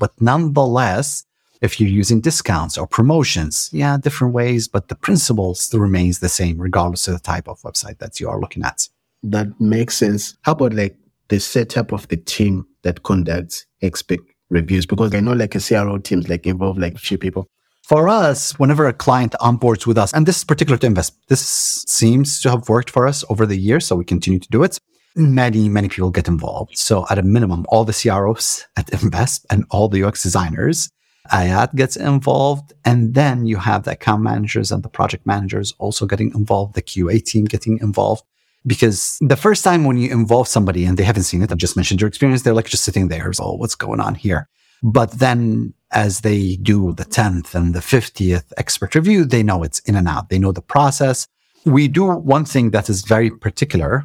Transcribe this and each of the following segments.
But nonetheless, if you're using discounts or promotions, yeah, different ways, but the principle still remains the same regardless of the type of website that you are looking at. That makes sense. How about like the setup of the team that conducts expert reviews? Because I know like a CRO teams like involve like a few people. For us, whenever a client onboards with us, and this is particular to Invesp, this seems to have worked for us over the years, so we continue to do it. Many, many people get involved. So at a minimum, all the CROs at Invesp and all the UX designers Ayat gets involved. And then you have the account managers and the project managers also getting involved, the QA team getting involved. Because the first time when you involve somebody and they haven't seen it, I just mentioned your experience, they're like just sitting there. So what's going on here? But then as they do the 10th and the 50th expert review, they know it's in and out. They know the process. We do one thing that is very particular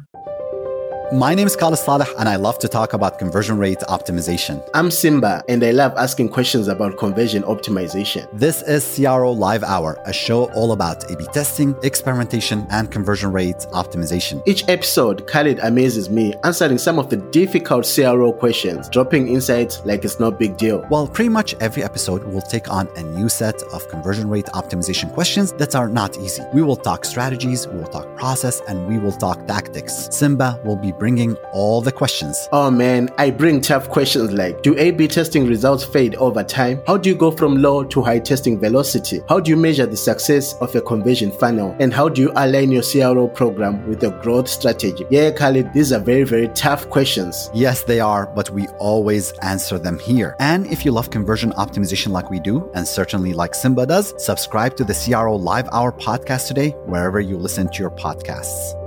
my name is Khalid Saleh, and I love to talk about conversion rate optimization. I'm Simbar, and I love asking questions about conversion optimization. This is CRO Live Hour, a show all about A B testing, experimentation, and conversion rate optimization. Each episode, Khalid amazes me, answering some of the difficult CRO questions, dropping insights like it's no big deal. Well, pretty much every episode will take on a new set of conversion rate optimization questions that are not easy. We will talk strategies, we will talk process, and we will talk tactics. Simbar will be bringing all the questions. Oh man, I bring tough questions like Do A B testing results fade over time? How do you go from low to high testing velocity? How do you measure the success of a conversion funnel? And how do you align your CRO program with your growth strategy? Yeah, Khalid, these are very, very tough questions. Yes, they are, but we always answer them here. And if you love conversion optimization like we do, and certainly like Simbar does, subscribe to the CRO Live Hour podcast today, wherever you listen to your podcasts.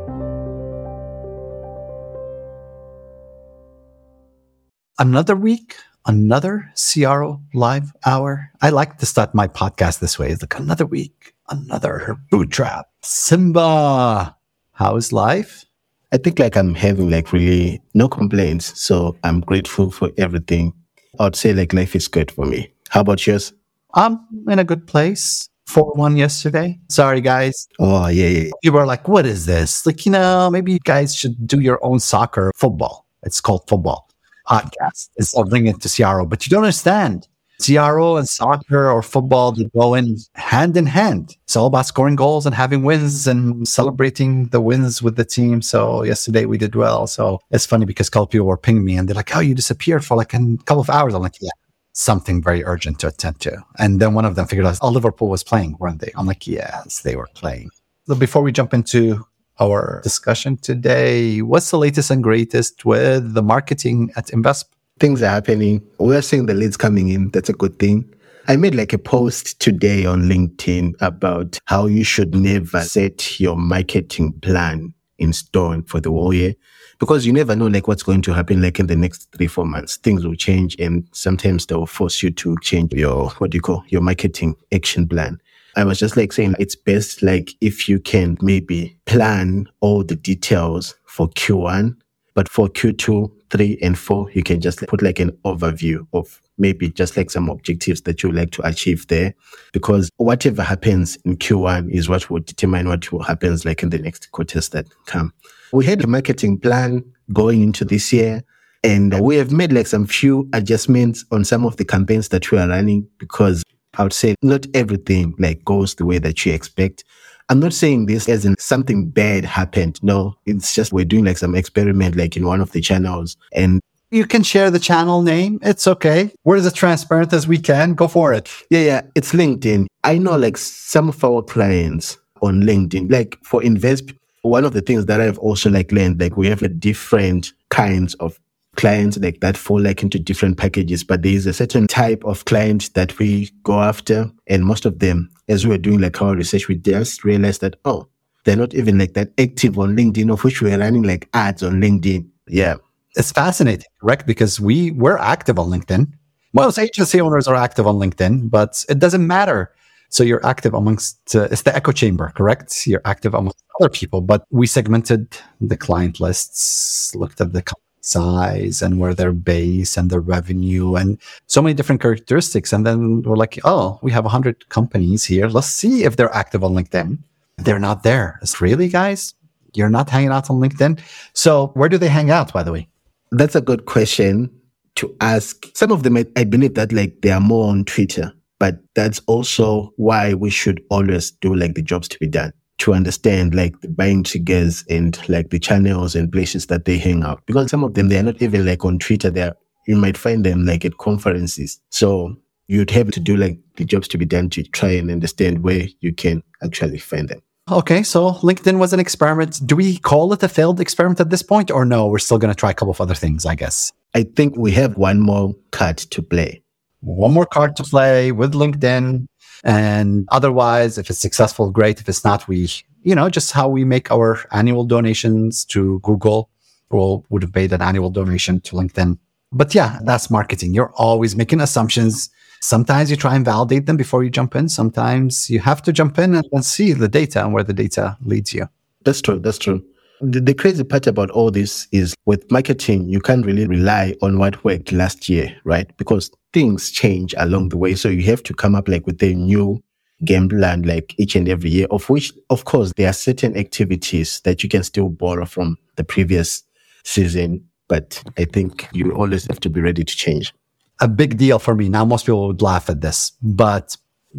Another week, another CRO live hour. I like to start my podcast this way. It's like another week, another boot trap. Simbar, how is life? I think like I'm having like really no complaints. So I'm grateful for everything. I'd say like life is good for me. How about yours? I'm in a good place. 4 1 yesterday. Sorry, guys. Oh, yeah, yeah. People are like, what is this? Like, you know, maybe you guys should do your own soccer football. It's called football podcast is bringing it to CRO, but you don't understand. CRO and soccer or football, they go in hand in hand. It's all about scoring goals and having wins and celebrating the wins with the team. So yesterday we did well. So it's funny because a couple people were pinging me and they're like, Oh, you disappeared for like a couple of hours. I'm like, Yeah, something very urgent to attend to. And then one of them figured out, Oh, Liverpool was playing, weren't they? I'm like, Yes, they were playing. So before we jump into our discussion today. What's the latest and greatest with the marketing at Invesp? Things are happening. We're seeing the leads coming in. That's a good thing. I made like a post today on LinkedIn about how you should never set your marketing plan in stone for the whole year because you never know like what's going to happen like in the next three, four months. Things will change and sometimes they will force you to change your, what do you call your marketing action plan. I was just like saying it's best like if you can maybe plan all the details for Q1, but for Q2, three and four, you can just put like an overview of maybe just like some objectives that you like to achieve there. Because whatever happens in Q1 is what will determine what happens like in the next quarters that come. We had a marketing plan going into this year. And we have made like some few adjustments on some of the campaigns that we are running because I would say not everything like goes the way that you expect. I'm not saying this as in something bad happened. No, it's just we're doing like some experiment like in one of the channels and you can share the channel name. It's okay. We're as transparent as we can. Go for it. Yeah, yeah. It's LinkedIn. I know like some of our clients on LinkedIn, like for Invesp, one of the things that I've also like learned, like we have like different kinds of clients like that fall like into different packages, but there is a certain type of client that we go after. And most of them, as we were doing like our research, we just realized that, oh, they're not even like that active on LinkedIn, of which we're running like ads on LinkedIn. Yeah. It's fascinating, correct? Because we we're active on LinkedIn. Most agency owners are active on LinkedIn, but it doesn't matter. So you're active amongst, uh, it's the echo chamber, correct? You're active amongst other people, but we segmented the client lists, looked at the size and where they're based and their revenue and so many different characteristics. And then we're like, oh, we have 100 companies here. Let's see if they're active on LinkedIn. They're not there. It's really, guys? You're not hanging out on LinkedIn? So where do they hang out, by the way? That's a good question. to ask. Some of them, I, I believe that like they are more on Twitter, but that's also why we should always do like the jobs to be done to understand like the buying triggers and like the channels and places that they hang out. Because some of them, they are not even like on Twitter. They're, you might find them like at conferences. So you'd have to do like the jobs to be done to try and understand where you can actually find them. Okay, so LinkedIn was an experiment. Do we call it a failed experiment at this point, or no? We're still going to try a couple of other things, I guess. I think we have one more card to play. One more card to play with LinkedIn. And otherwise, if it's successful, great. If it's not, we, you know, just how we make our annual donations to Google. We'll would have made an annual donation to LinkedIn. But yeah, that's marketing. You're always making assumptions. Sometimes you try and validate them before you jump in. Sometimes you have to jump in and see the data and where the data leads you. That's true. That's true. The, the, crazy part about all this is with marketing, you can't really rely on what worked last year, right? Because things change along the way. So you have to come up like with a new game plan like each and every year, of which, of course, there are certain activities that you can still borrow from the previous season. But I think you always have to be ready to change. A big deal for me. Now, most people would laugh at this, but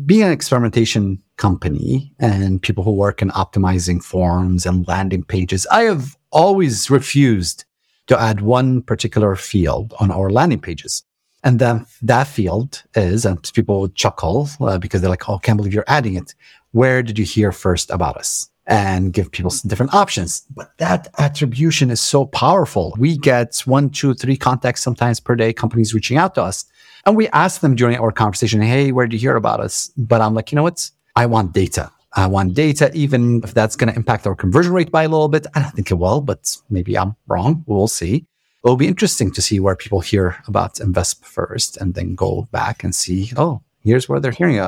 being an experimentation company and people who work in optimizing forms and landing pages, I have always refused to add one particular field on our landing pages. And then that field is, and people chuckle uh, because they're like, Oh, can't believe you're adding it. Where did you hear first about us? And give people different options. But that attribution is so powerful. We get one, two, three contacts sometimes per day, companies reaching out to us. And we ask them during our conversation, Hey, where did you hear about us? But I'm like, you know what? I want data. I want data, even if that's going to impact our conversion rate by a little bit. I don't think it will, but maybe I'm wrong. We'll see. It'll be interesting to see where people hear about Invesp first and then go back and see, oh, here's where they're hearing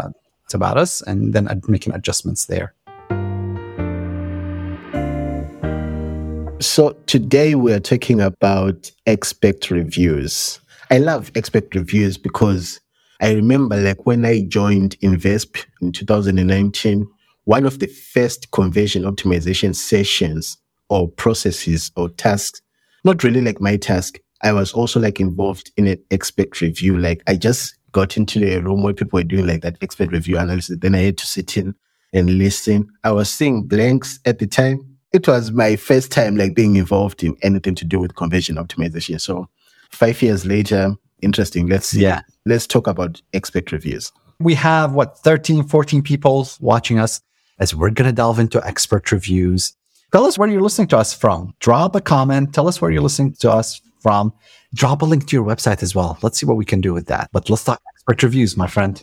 about us and then making adjustments there. So today we're talking about expert reviews. I love expert reviews because I remember like when I joined Invesp in 2019, one of the first conversion optimization sessions or processes or tasks, not really like my task. I was also like involved in an expert review. Like I just got into the room where people were doing like that expert review analysis. Then I had to sit in and listen. I was seeing blanks at the time. It was my first time like being involved in anything to do with conversion optimization. So five years later, interesting. Let's see. Yeah. Let's talk about expert reviews. We have what 13, 14 people watching us as we're going to delve into expert reviews. Tell us where you're listening to us from. Drop a comment. Tell us where you're listening to us from. Drop a link to your website as well. Let's see what we can do with that. But let's talk expert reviews, my friend.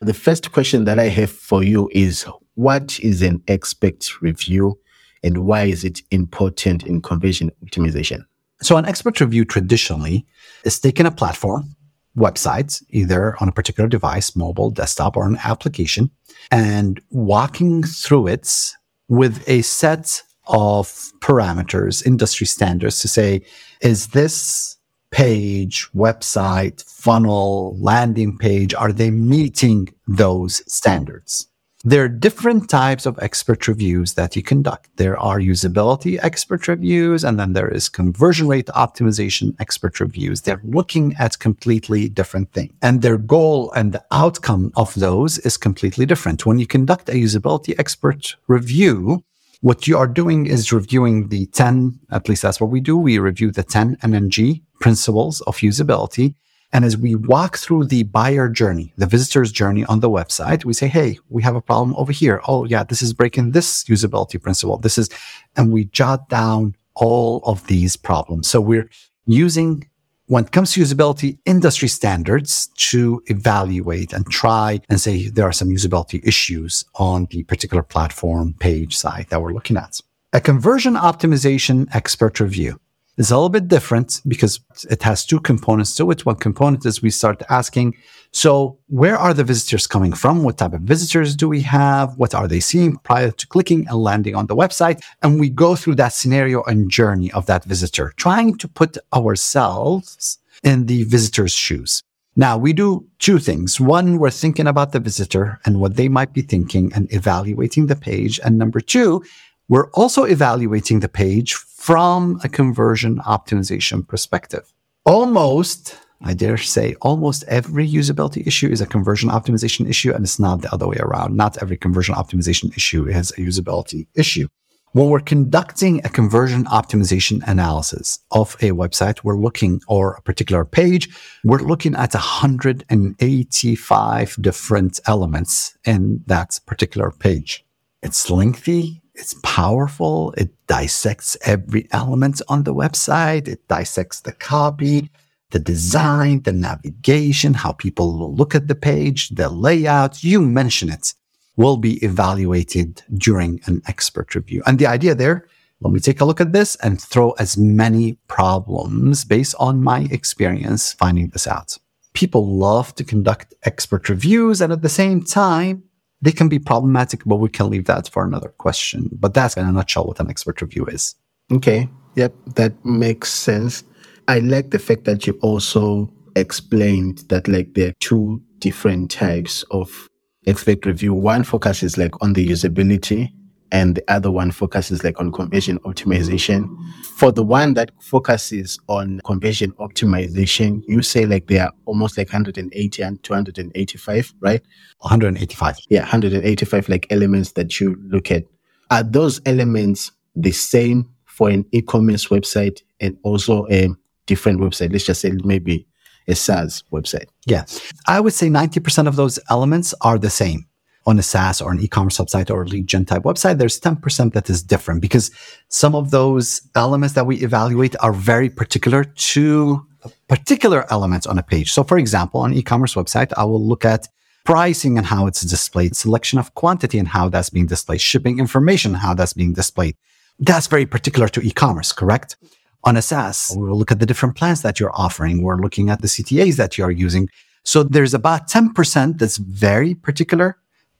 The first question that I have for you is what is an expert review and why is it important in conversion optimization? So an expert review traditionally is taking a platform, website, either on a particular device, mobile, desktop, or an application, and walking through it with a set of parameters, industry standards to say, is this page, website, funnel, landing page, are they meeting those standards? There are different types of expert reviews that you conduct. There are usability expert reviews, and then there is conversion rate optimization expert reviews. They're looking at completely different things. And their goal and the outcome of those is completely different. When you conduct a usability expert review, what you are doing is reviewing the 10, at least that's what we do. We review the 10 MNG principles of usability and as we walk through the buyer journey, the visitor's journey on the website, we say, Hey, we have a problem over here. Oh, yeah, this is breaking this usability principle. This is, and we jot down all of these problems. So we're using when it comes to usability industry standards to evaluate and try and say there are some usability issues on the particular platform page site that we're looking at. A conversion optimization expert review is a little bit different because it has two components to it. One component is we start asking, so where are the visitors coming from? What type of visitors do we have? What are they seeing prior to clicking and landing on the website? And we go through that scenario and journey of that visitor, trying to put ourselves in the visitor's shoes. Now we do two things. One, we're thinking about the visitor and what they might be thinking and evaluating the page. And number two, we're also evaluating the page from a conversion optimization perspective. Almost I dare say almost every usability issue is a conversion optimization issue, and it's not the other way around. Not every conversion optimization issue is a usability issue. When we're conducting a conversion optimization analysis of a website, we're looking, or a particular page, we're looking at 185 different elements in that particular page. It's lengthy. It's powerful. It dissects every element on the website. It dissects the copy, the design, the navigation, how people look at the page, the layout. You mention it will be evaluated during an expert review. And the idea there, let me take a look at this and throw as many problems based on my experience finding this out. People love to conduct expert reviews and at the same time, they can be problematic, but we can leave that for another question. But that's in a nutshell what an expert review is. Okay. Yep. That makes sense. I like the fact that you also explained that like there are two different types of expert review. One focuses like on the usability and the other one focuses like on conversion optimization. For the one that focuses on conversion optimization, you say like they are almost like 180 and 285, right? 185. Yeah, 185 like elements that you look at. Are those elements the same for an e-commerce website and also a different website? Let's just say maybe a SaaS website. Yeah. I would say 90% of those elements are the same on a SaaS or an e-commerce website or a lead gen type website. There's 10% that is different because some of those elements that we evaluate are very particular to particular elements on a page. So for example, on e-commerce website, I will look at pricing and how it's displayed, selection of quantity and how that's being displayed, shipping information, how that's being displayed. That's very particular to e-commerce, correct? On a SaaS, we will look at the different plans that you're offering. We're looking at the CTAs that you're using. So there's about 10% that's very particular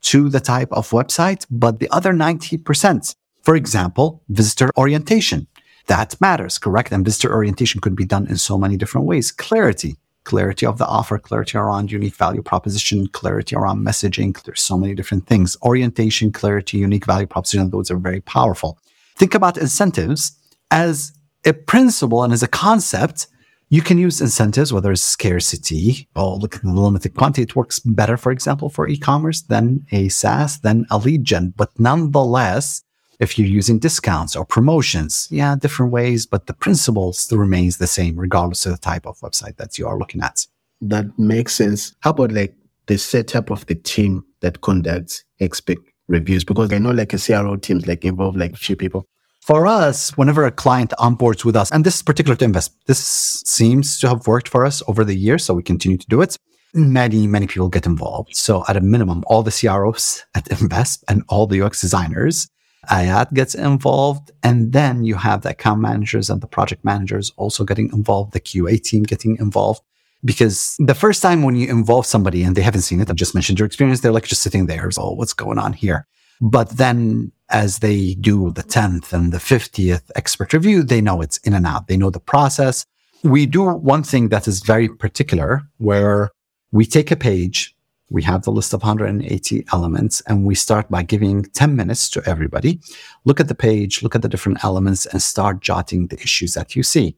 to the type of website, but the other 90%, for example, visitor orientation, that matters, correct? And visitor orientation could be done in so many different ways. Clarity, clarity of the offer, clarity around unique value proposition, clarity around messaging. There's so many different things. Orientation, clarity, unique value proposition, those are very powerful. Think about incentives as a principle and as a concept, you can use incentives, whether it's scarcity or limited quantity. It works better, for example, for e-commerce than a SaaS, than a lead gen. But nonetheless, if you're using discounts or promotions, yeah, different ways, but the principle still remains the same, regardless of the type of website that you are looking at. That makes sense. How about like the setup of the team that conducts expert reviews? Because I know like a CRO teams like involve like a few people. For us, whenever a client onboards with us, and this is particular to Invesp, this seems to have worked for us over the years, so we continue to do it. Many, many people get involved. So at a minimum, all the CROs at Invesp and all the UX designers, Ayat gets involved. And then you have the account managers and the project managers also getting involved, the QA team getting involved. Because the first time when you involve somebody and they haven't seen it, I just mentioned your experience, they're like just sitting there. So what's going on here? But then as they do the 10th and the 50th expert review, they know it's in and out. They know the process. We do one thing that is very particular where we take a page, we have the list of 180 elements, and we start by giving 10 minutes to everybody. Look at the page, look at the different elements, and start jotting the issues that you see.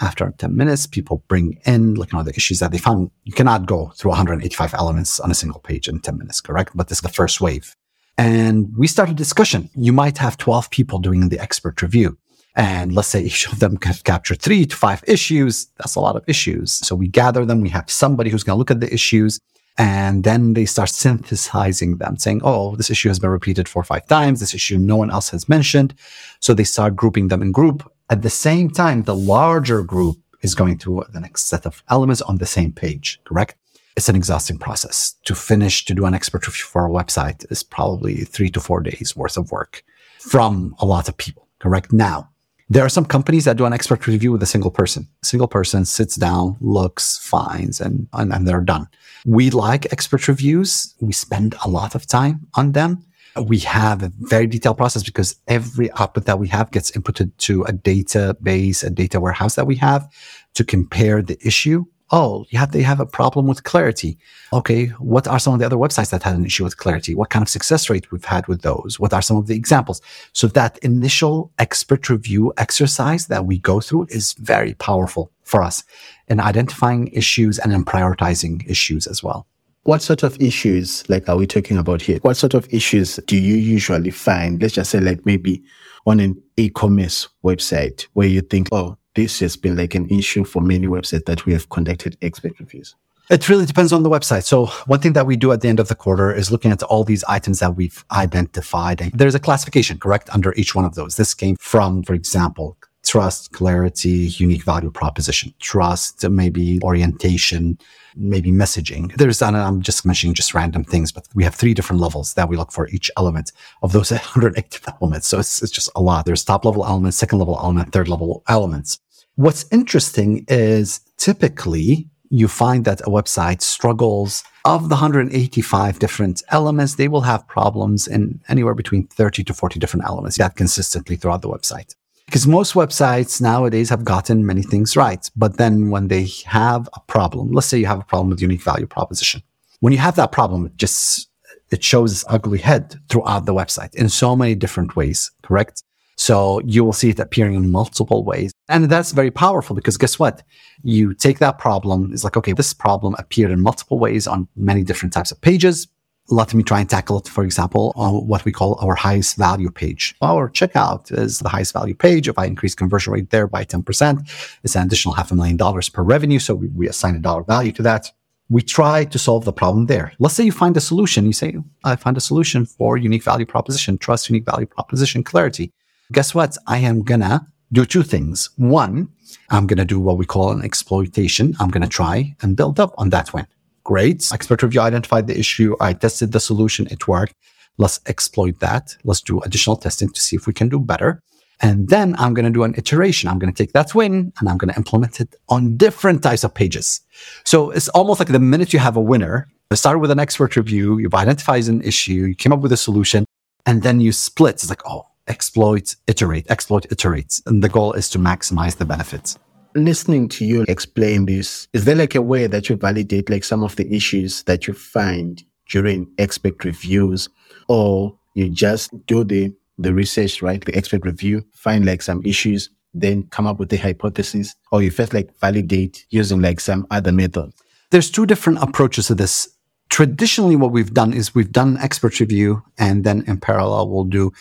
After 10 minutes, people bring in, looking at the issues that they found. You cannot go through 185 elements on a single page in 10 minutes, correct? But this is the first wave. And we start a discussion. You might have 12 people doing the expert review. And let's say each of them can capture three to five issues. That's a lot of issues. So we gather them. We have somebody who's going to look at the issues and then they start synthesizing them saying, Oh, this issue has been repeated four or five times. This issue no one else has mentioned. So they start grouping them in group. At the same time, the larger group is going to the next set of elements on the same page, correct? It's an exhausting process. To finish to do an expert review for a website is probably three to four days worth of work from a lot of people correct? Now there are some companies that do an expert review with a single person. A single person sits down looks finds and, and, and they're done. We like expert reviews. We spend a lot of time on them. We have a very detailed process because every output that we have gets inputted to a database, a data warehouse that we have to compare the issue Oh, you have, they have a problem with clarity. Okay. What are some of the other websites that had an issue with clarity? What kind of success rate we've had with those? What are some of the examples? So that initial expert review exercise that we go through is very powerful for us in identifying issues and in prioritizing issues as well. What sort of issues, like, are we talking about here? What sort of issues do you usually find? Let's just say, like, maybe on an e-commerce website where you think, oh, this has been like an issue for many websites that we have conducted expert reviews. It really depends on the website. So one thing that we do at the end of the quarter is looking at all these items that we've identified. And there's a classification, correct, under each one of those. This came from, for example, trust, clarity, unique value proposition, trust, maybe orientation, maybe messaging. There's, and I'm just mentioning just random things, but we have three different levels that we look for each element of those 180 elements. So it's, it's just a lot. There's top level elements, second level element, third level elements. What's interesting is typically you find that a website struggles of the 185 different elements, they will have problems in anywhere between 30 to 40 different elements that consistently throughout the website. Because most websites nowadays have gotten many things right. But then when they have a problem, let's say you have a problem with unique value proposition. When you have that problem, it just, it shows its ugly head throughout the website in so many different ways, correct? So you will see it appearing in multiple ways. And that's very powerful because guess what? You take that problem. It's like, okay, this problem appeared in multiple ways on many different types of pages let me try and tackle it, for example, on what we call our highest value page. Our checkout is the highest value page. If I increase conversion rate there by 10%, it's an additional half a million dollars per revenue. So we, we assign a dollar value to that. We try to solve the problem there. Let's say you find a solution. You say, I find a solution for unique value proposition, trust, unique value proposition, clarity. Guess what? I am gonna do two things. One, I'm gonna do what we call an exploitation. I'm gonna try and build up on that win. Great. Expert review identified the issue. I tested the solution. It worked. Let's exploit that. Let's do additional testing to see if we can do better. And then I'm going to do an iteration. I'm going to take that win and I'm going to implement it on different types of pages. So it's almost like the minute you have a winner, you start with an expert review, you've identified an issue, you came up with a solution, and then you split. It's like, oh, exploit, iterate, exploit, iterate. And the goal is to maximize the benefits listening to you explain this, is there like a way that you validate like some of the issues that you find during expert reviews or you just do the the research, right? The expert review, find like some issues, then come up with the hypothesis, or you first like validate using like some other method? There's two different approaches to this. Traditionally, what we've done is we've done expert review and then in parallel, we'll do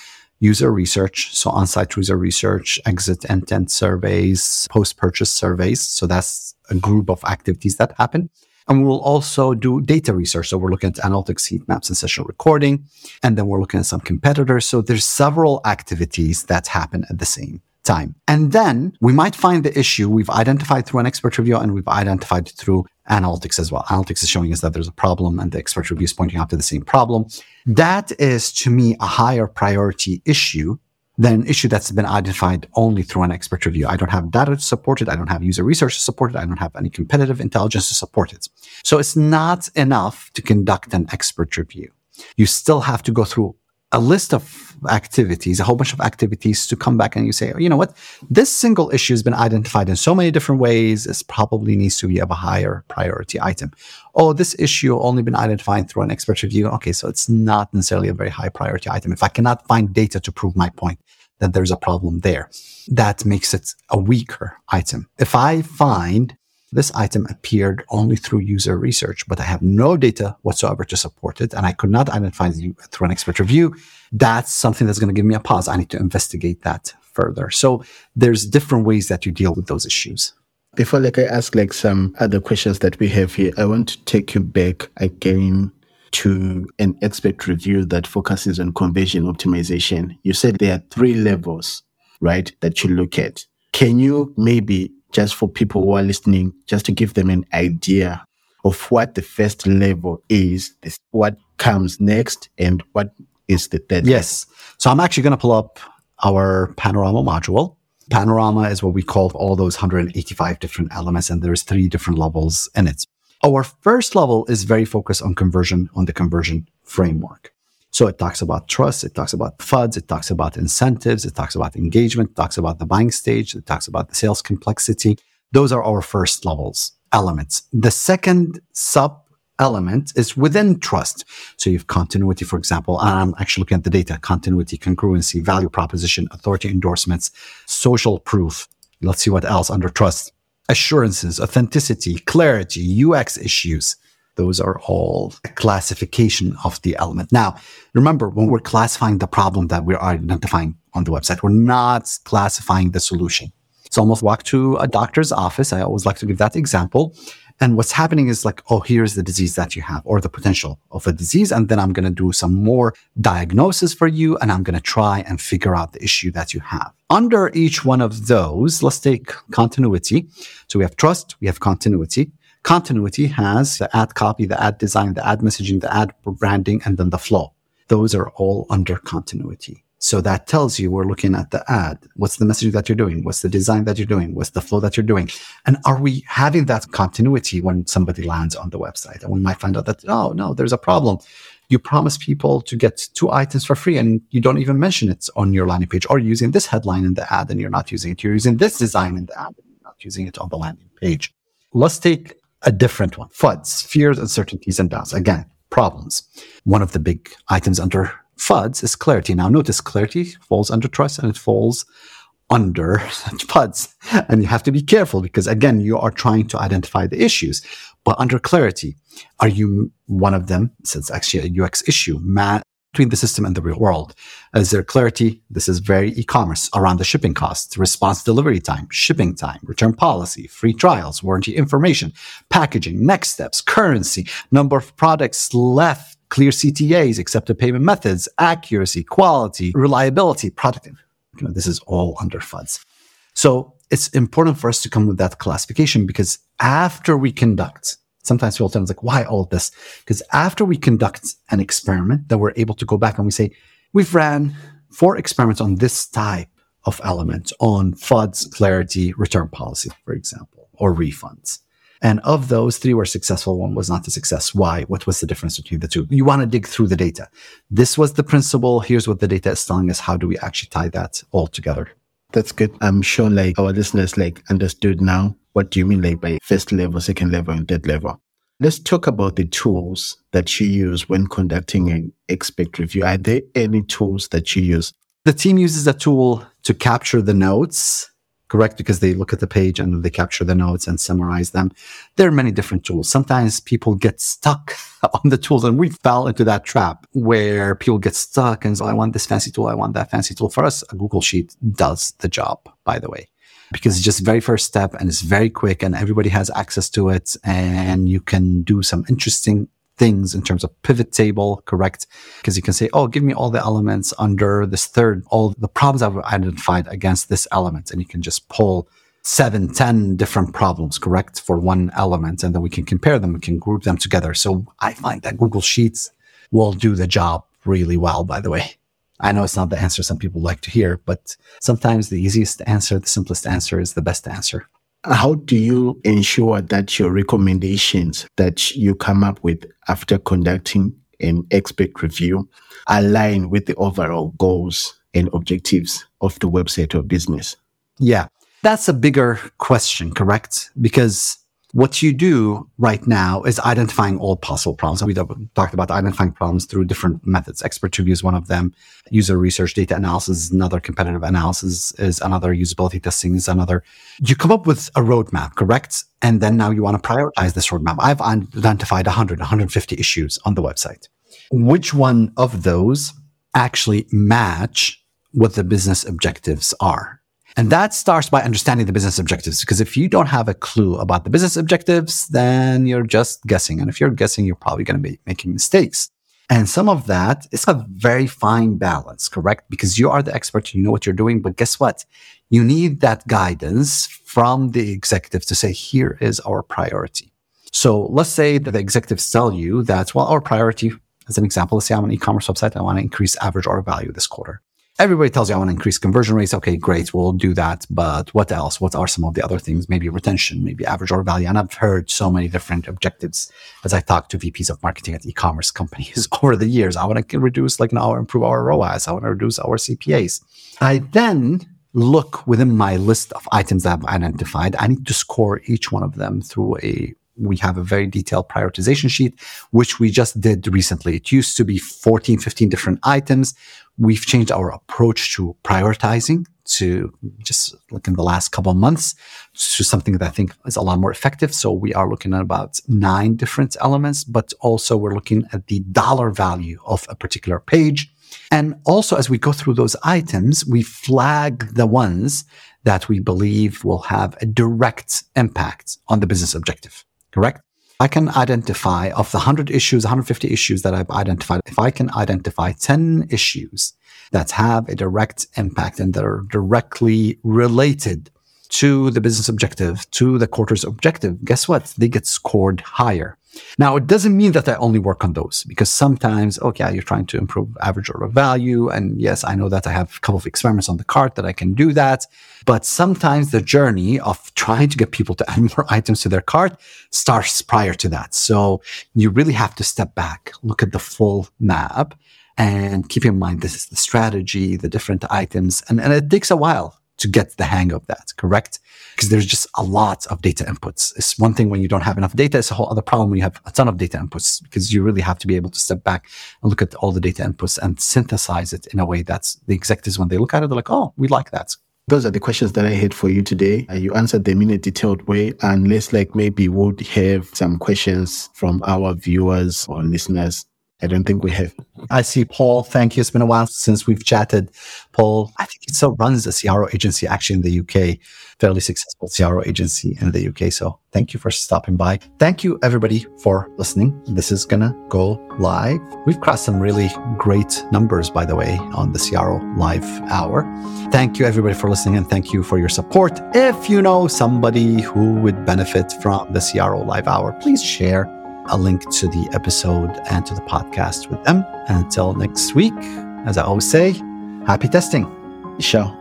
user research. So on-site user research, exit intent surveys, post-purchase surveys. So that's a group of activities that happen. And we'll also do data research. So we're looking at analytics, heat maps, and session recording. And then we're looking at some competitors. So there's several activities that happen at the same time. And then we might find the issue we've identified through an expert review and we've identified through analytics as well. Analytics is showing us that there's a problem and the expert review is pointing out to the same problem. That is to me a higher priority issue than an issue that's been identified only through an expert review. I don't have data to support it. I don't have user research to support it. I don't have any competitive intelligence to support it. So it's not enough to conduct an expert review. You still have to go through a list of activities, a whole bunch of activities to come back and you say, oh, you know what? This single issue has been identified in so many different ways. It probably needs to be of a higher priority item. Oh, this issue only been identified through an expert review. Okay. So it's not necessarily a very high priority item. If I cannot find data to prove my point that there's a problem there, that makes it a weaker item. If I find this item appeared only through user research, but I have no data whatsoever to support it. And I could not identify through an expert review. That's something that's going to give me a pause. I need to investigate that further. So there's different ways that you deal with those issues. Before like I ask like some other questions that we have here, I want to take you back again to an expert review that focuses on conversion optimization. You said there are three levels, right, that you look at. Can you maybe just for people who are listening, just to give them an idea of what the first level is, this, what comes next, and what is the third. Yes. So I'm actually going to pull up our panorama module. Panorama is what we call all those 185 different elements, and there's three different levels in it. Our first level is very focused on conversion, on the conversion framework. So it talks about trust, it talks about FUDs, it talks about incentives, it talks about engagement, it talks about the buying stage, it talks about the sales complexity. Those are our first levels. elements. The second sub element is within trust. So you have continuity, for example. I'm actually looking at the data, continuity, congruency, value proposition, authority endorsements, social proof. Let's see what else under trust. Assurances, authenticity, clarity, UX issues. Those are all a classification of the element. Now, remember, when we're classifying the problem that we're identifying on the website, we're not classifying the solution. It's almost walk to a doctor's office. I always like to give that example. And what's happening is like, oh, here's the disease that you have or the potential of a disease. And then I'm going to do some more diagnosis for you. And I'm going to try and figure out the issue that you have. Under each one of those, let's take continuity. So we have trust, we have continuity. Continuity has the ad copy, the ad design, the ad messaging, the ad branding, and then the flow. Those are all under continuity. So that tells you we're looking at the ad. What's the message that you're doing? What's the design that you're doing? What's the flow that you're doing? And are we having that continuity when somebody lands on the website? And we might find out that, oh, no, there's a problem. You promise people to get two items for free and you don't even mention it on your landing page or using this headline in the ad and you're not using it. You're using this design in the ad and you're not using it on the landing page. Let's take a different one. FUDs, fears, uncertainties, and doubts. Again, problems. One of the big items under FUDs is clarity. Now notice clarity falls under trust and it falls under FUDs. And you have to be careful because again, you are trying to identify the issues. But under clarity, are you one of them? Since actually a UX issue man, between the system and the real world. Is there clarity? This is very e-commerce around the shipping costs, response delivery time, shipping time, return policy, free trials, warranty information, packaging, next steps, currency, number of products left clear CTAs, accepted payment methods, accuracy, quality, reliability, product. You know, this is all under FUDs. So it's important for us to come with that classification because after we conduct, sometimes people tell us like, why all this? Because after we conduct an experiment, that we're able to go back and we say, we've ran four experiments on this type of element on FUDs, clarity, return policy, for example, or refunds. And of those, three were successful. One was not a success. Why? What was the difference between the two? You want to dig through the data. This was the principle. Here's what the data is telling us. How do we actually tie that all together? That's good. I'm sure like our listeners like understood now. What do you mean like by first level, second level, and third level? Let's talk about the tools that you use when conducting an expert review. Are there any tools that you use? The team uses a tool to capture the notes correct? Because they look at the page and they capture the notes and summarize them. There are many different tools. Sometimes people get stuck on the tools and we fell into that trap where people get stuck and so I want this fancy tool. I want that fancy tool. For us, a Google Sheet does the job, by the way because it's just very first step and it's very quick and everybody has access to it and you can do some interesting things in terms of pivot table, correct? Because you can say, oh, give me all the elements under this third, all the problems I've identified against this element. And you can just pull seven, ten different problems, correct, for one element. And then we can compare them. We can group them together. So I find that Google Sheets will do the job really well, by the way. I know it's not the answer some people like to hear, but sometimes the easiest answer, the simplest answer is the best answer. How do you ensure that your recommendations that you come up with after conducting an expert review align with the overall goals and objectives of the website or business? Yeah, that's a bigger question, correct? Because what you do right now is identifying all possible problems. We talked about identifying problems through different methods. Expert review is one of them. User research, data analysis is another. Competitive analysis is another. Usability testing is another. You come up with a roadmap, correct? And then now you want to prioritize this roadmap. I've identified 100, 150 issues on the website. Which one of those actually match what the business objectives are? And that starts by understanding the business objectives. Because if you don't have a clue about the business objectives, then you're just guessing. And if you're guessing, you're probably going to be making mistakes. And some of that is a very fine balance, correct? Because you are the expert, you know what you're doing. But guess what? You need that guidance from the executive to say, here is our priority. So let's say that the executives tell you that, well, our priority, as an example, let's say I'm an e-commerce website. I want to increase average order value this quarter everybody tells you I want to increase conversion rates. Okay, great. We'll do that. But what else? What are some of the other things? Maybe retention, maybe average order value. And I've heard so many different objectives as I talk to VPs of marketing at e-commerce companies over the years. I want to reduce like now improve our ROAS. I want to reduce our CPAs. I then look within my list of items that I've identified, I need to score each one of them through a we have a very detailed prioritization sheet, which we just did recently. It used to be 14, 15 different items. We've changed our approach to prioritizing to just like in the last couple of months to something that I think is a lot more effective. So we are looking at about nine different elements, but also we're looking at the dollar value of a particular page. And also as we go through those items, we flag the ones that we believe will have a direct impact on the business objective correct? I can identify of the 100 issues, 150 issues that I've identified, if I can identify 10 issues that have a direct impact and that are directly related to the business objective, to the quarter's objective, guess what? They get scored higher. Now, it doesn't mean that I only work on those because sometimes, okay, you're trying to improve average order value. And yes, I know that I have a couple of experiments on the cart that I can do that. But sometimes the journey of trying to get people to add more items to their cart starts prior to that. So you really have to step back, look at the full map and keep in mind this is the strategy, the different items. And, and it takes a while to get the hang of that, correct? Because there's just a lot of data inputs. It's one thing when you don't have enough data. It's a whole other problem when you have a ton of data inputs because you really have to be able to step back and look at all the data inputs and synthesize it in a way that the executives, when they look at it, they're like, oh, we like that. Those are the questions that I had for you today. Uh, you answered them in a detailed way. Unless like maybe we would have some questions from our viewers or listeners I don't think we have. I see Paul. Thank you. It's been a while since we've chatted. Paul, I think it still runs a CRO agency actually in the UK, fairly successful CRO agency in the UK. So thank you for stopping by. Thank you everybody for listening. This is going to go live. We've crossed some really great numbers, by the way, on the CRO live hour. Thank you everybody for listening and thank you for your support. If you know somebody who would benefit from the CRO live hour, please share a link to the episode and to the podcast with them. And until next week, as I always say, happy testing. Ciao.